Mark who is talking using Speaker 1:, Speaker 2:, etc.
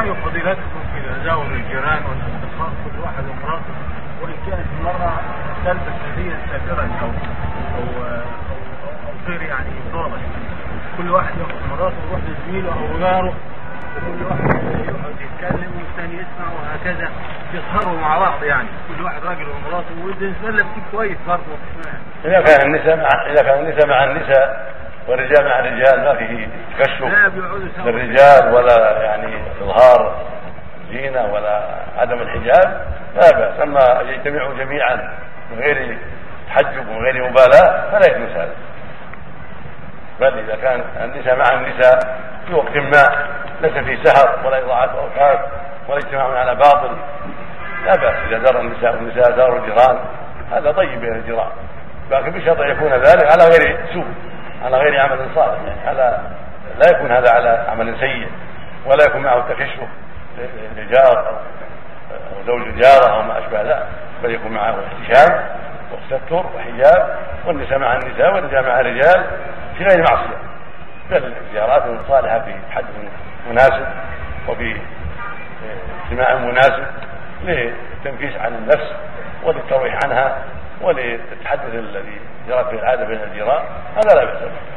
Speaker 1: رأي فضيلتكم في تزاوج الجيران والاصدقاء كل واحد ومراته. وإن كانت المرأة تلبس هدية سافرا أو أو أو, أو غير يعني إفضالا كل واحد يأخذ مراته ويروح لزميله أو جاره وكل واحد يقعد يتكلم والثاني يسمع وهكذا. يسهروا مع بعض يعني. كل واحد راجل ومراته وبالنسبة لنا بتيجي كويس برضه.
Speaker 2: إذا كان النساء مع إذا كان النساء مع النساء والرجال مع الرجال ما فيه تكشف للرجال ولا يعني عدم الحجاب لا بأس. أما يجتمعوا جميعا من غير تحجب ومن غير مبالاة فلا يجوز هذا. بل إذا كان النساء مع النساء في وقت ما ليس فيه سهر ولا إضاعة أوقات ولا اجتماع على باطل لا بأس. إذا دار النساء والنساء دار الجيران هذا طيب بين الجيران. لكن بشرط أن يكون ذلك على غير سوء على غير عمل صالح. يعني على لا يكون هذا على عمل سيء ولا يكون معه تكشف للجار زوج الجاره أو ما أشبه ذلك بل يكون معه احتشام وستر وحجاب والنساء مع النساء والرجال مع الرجال في غير معصية. بل زيارات صالحه في حدث مناسب وفي اجتماع مناسب للتنفيس عن النفس وللترويح عنها وللتحدث الذي جرت به العادة بين الجيران هذا لا بأس به.